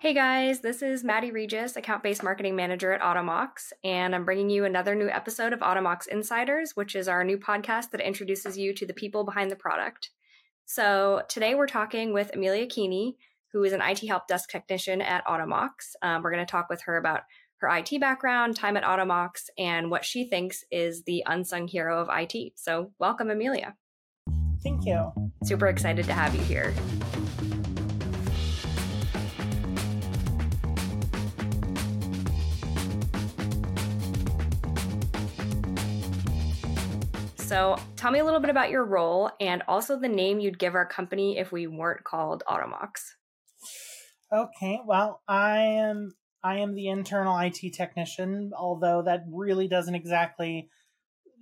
Hey guys, this is Maddie Regis, account based marketing manager at Automox, and I'm bringing you another new episode of Automox Insiders, which is our new podcast that introduces you to the people behind the product. So today we're talking with Emilia Keeney, who is an IT help desk technician at Automox. Um, we're going to talk with her about her IT background, time at Automox, and what she thinks is the unsung hero of IT. So welcome, Emilia. Thank you. Super excited to have you here. So, tell me a little bit about your role and also the name you'd give our company if we weren't called Automox. Okay, well, I am I am the internal IT technician, although that really doesn't exactly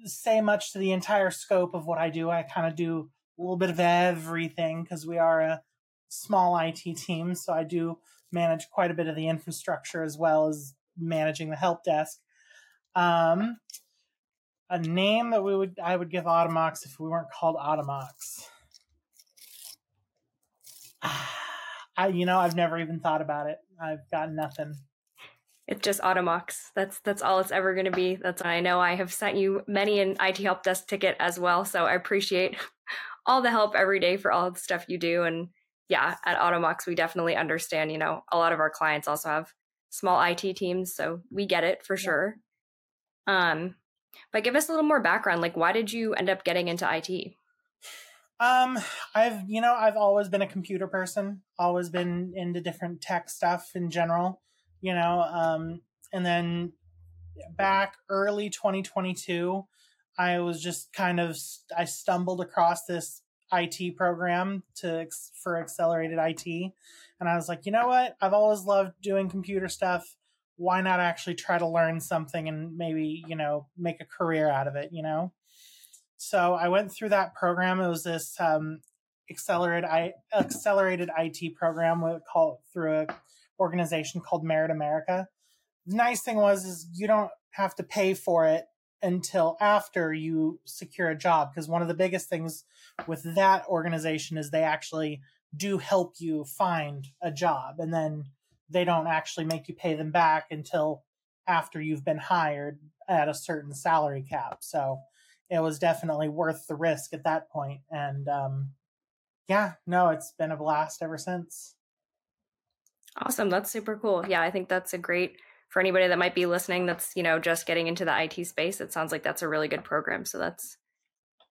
say much to the entire scope of what I do. I kind of do a little bit of everything because we are a small IT team, so I do manage quite a bit of the infrastructure as well as managing the help desk. Um, a name that we would I would give Automox if we weren't called Automox. I you know I've never even thought about it. I've got nothing. It's just Automox. That's that's all it's ever going to be. That's I know. I have sent you many an IT help desk ticket as well, so I appreciate all the help every day for all the stuff you do. And yeah, at Automox, we definitely understand. You know, a lot of our clients also have small IT teams, so we get it for sure. Um, but give us a little more background. Like, why did you end up getting into IT? Um, I've you know I've always been a computer person. Always been into different tech stuff in general. You know, um, and then back early 2022, I was just kind of I stumbled across this IT program to for accelerated IT, and I was like, you know what? I've always loved doing computer stuff why not actually try to learn something and maybe you know make a career out of it you know? So i went through that program. It was this um, accelerated I, accelerated it program with call through a organization called merit america. The nice thing was is you don't have to pay for it until after you secure a job because one of the biggest things with that organization is they actually do help you find a job and then they don't actually make you pay them back until after you've been hired at a certain salary cap. So it was definitely worth the risk at that point. And um, yeah, no, it's been a blast ever since. Awesome. That's super cool. Yeah, I think that's a great for anybody that might be listening that's, you know, just getting into the IT space. It sounds like that's a really good program. So that's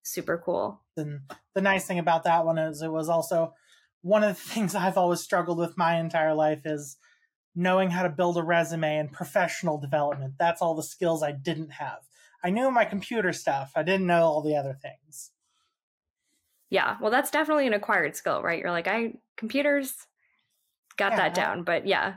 super cool. And the nice thing about that one is it was also one of the things I've always struggled with my entire life is knowing how to build a resume and professional development. That's all the skills I didn't have. I knew my computer stuff. I didn't know all the other things. Yeah, well that's definitely an acquired skill, right? You're like, I computers got yeah. that down, but yeah.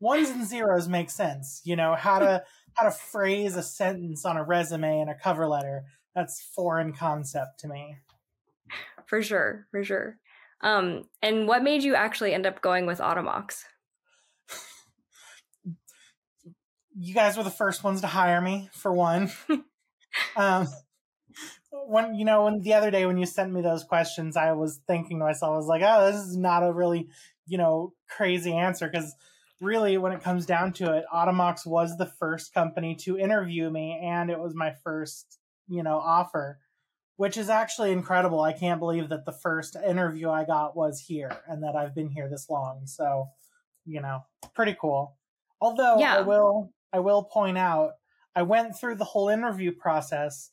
Ones and zeros make sense. You know, how to how to phrase a sentence on a resume and a cover letter. That's foreign concept to me. For sure, for sure. Um, and what made you actually end up going with Automox? You guys were the first ones to hire me, for one. um, when you know, when the other day when you sent me those questions, I was thinking to myself, I was like, oh, this is not a really, you know, crazy answer because really, when it comes down to it, Automox was the first company to interview me, and it was my first, you know, offer which is actually incredible. I can't believe that the first interview I got was here and that I've been here this long. So, you know, pretty cool. Although yeah. I will I will point out I went through the whole interview process.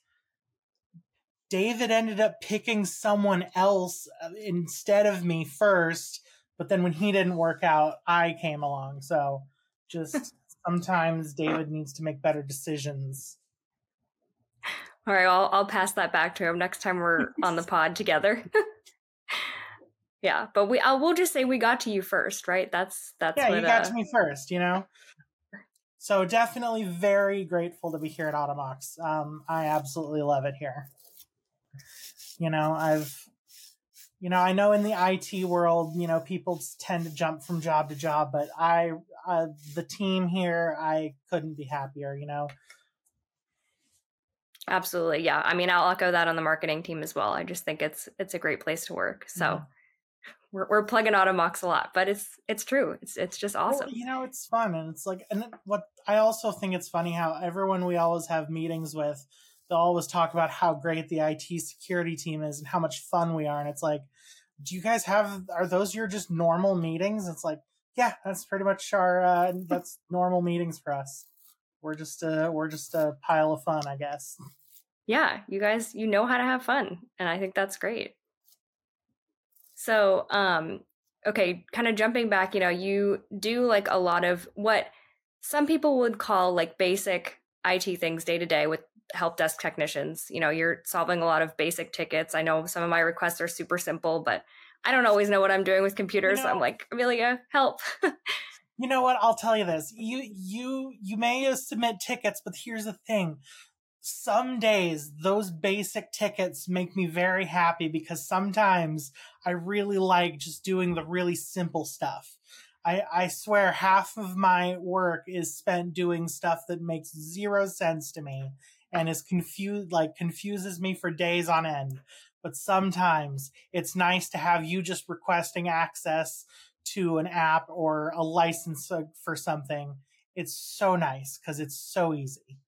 David ended up picking someone else uh, instead of me first, but then when he didn't work out, I came along. So, just sometimes David needs to make better decisions. All right, I'll I'll pass that back to him next time we're on the pod together. yeah, but we I'll, just say we got to you first, right? That's that's yeah, what, you got uh, to me first, you know. So definitely very grateful to be here at Automox. Um, I absolutely love it here. You know, I've, you know, I know in the IT world, you know, people tend to jump from job to job, but I, uh, the team here, I couldn't be happier. You know, Absolutely. Yeah. I mean, I'll echo that on the marketing team as well. I just think it's it's a great place to work. So mm-hmm. we're, we're plugging Automox a lot, but it's it's true. It's it's just awesome. Well, you know, it's fun, and it's like, and what I also think it's funny how everyone we always have meetings with, they'll always talk about how great the IT security team is and how much fun we are, and it's like, do you guys have? Are those your just normal meetings? It's like, yeah, that's pretty much our uh, that's normal meetings for us. We're just a we're just a pile of fun, I guess. Yeah, you guys, you know how to have fun, and I think that's great. So, um, okay, kind of jumping back, you know, you do like a lot of what some people would call like basic IT things day to day with help desk technicians. You know, you're solving a lot of basic tickets. I know some of my requests are super simple, but I don't always know what I'm doing with computers. You know, so I'm like, Emilia, help. you know what? I'll tell you this. You you you may submit tickets, but here's the thing some days those basic tickets make me very happy because sometimes I really like just doing the really simple stuff. I, I swear half of my work is spent doing stuff that makes zero sense to me and is confused like confuses me for days on end. But sometimes it's nice to have you just requesting access to an app or a license for something. It's so nice because it's so easy.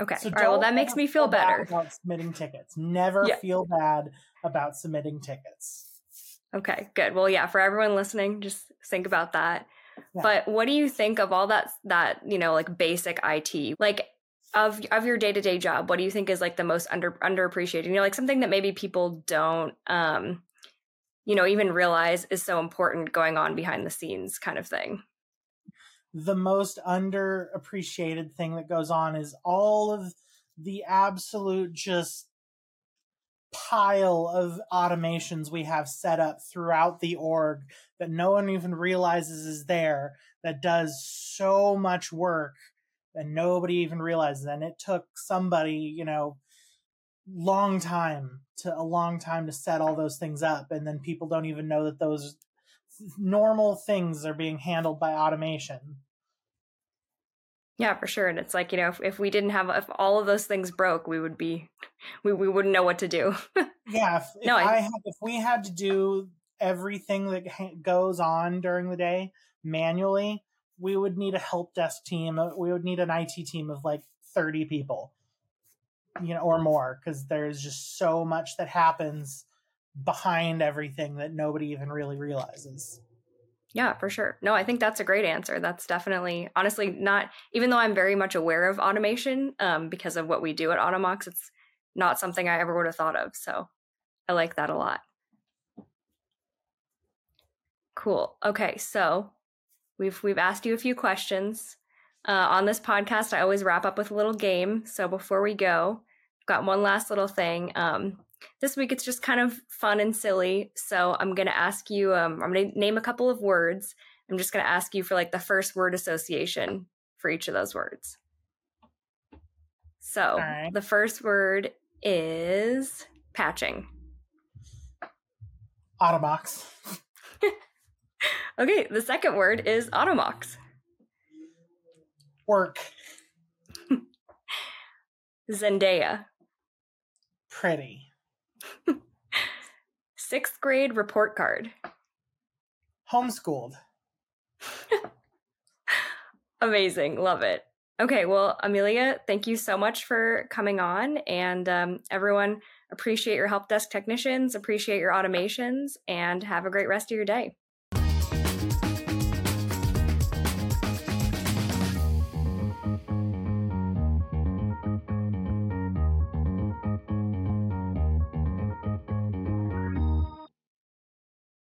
Okay. So All right. Well, that makes me feel better about submitting tickets. Never yeah. feel bad about submitting tickets. Okay. Good. Well, yeah. For everyone listening, just think about that. Yeah. But what do you think of all that? That you know, like basic IT, like of of your day to day job. What do you think is like the most under underappreciated? You know, like something that maybe people don't, um, you know, even realize is so important going on behind the scenes, kind of thing. The most underappreciated thing that goes on is all of the absolute just pile of automations we have set up throughout the org that no one even realizes is there that does so much work that nobody even realizes. And it took somebody you know long time to a long time to set all those things up and then people don't even know that those normal things are being handled by automation. Yeah, for sure. And it's like, you know, if, if we didn't have, if all of those things broke, we would be, we, we wouldn't know what to do. yeah. If, if no, I, I had, if we had to do everything that goes on during the day manually, we would need a help desk team. Uh, we would need an IT team of like 30 people, you know, or more, because there's just so much that happens behind everything that nobody even really realizes. Yeah, for sure. No, I think that's a great answer. That's definitely, honestly, not even though I'm very much aware of automation um, because of what we do at Automox, it's not something I ever would have thought of. So I like that a lot. Cool. Okay, so we've we've asked you a few questions uh, on this podcast. I always wrap up with a little game. So before we go, I've got one last little thing. Um, this week it's just kind of fun and silly. So I'm going to ask you, um, I'm going to name a couple of words. I'm just going to ask you for like the first word association for each of those words. So right. the first word is patching. Automox. okay, the second word is Automox. Work. Zendaya. Pretty. Sixth grade report card. Homeschooled. Amazing. Love it. Okay, well, Emilia, thank you so much for coming on. And um, everyone, appreciate your help desk technicians, appreciate your automations, and have a great rest of your day.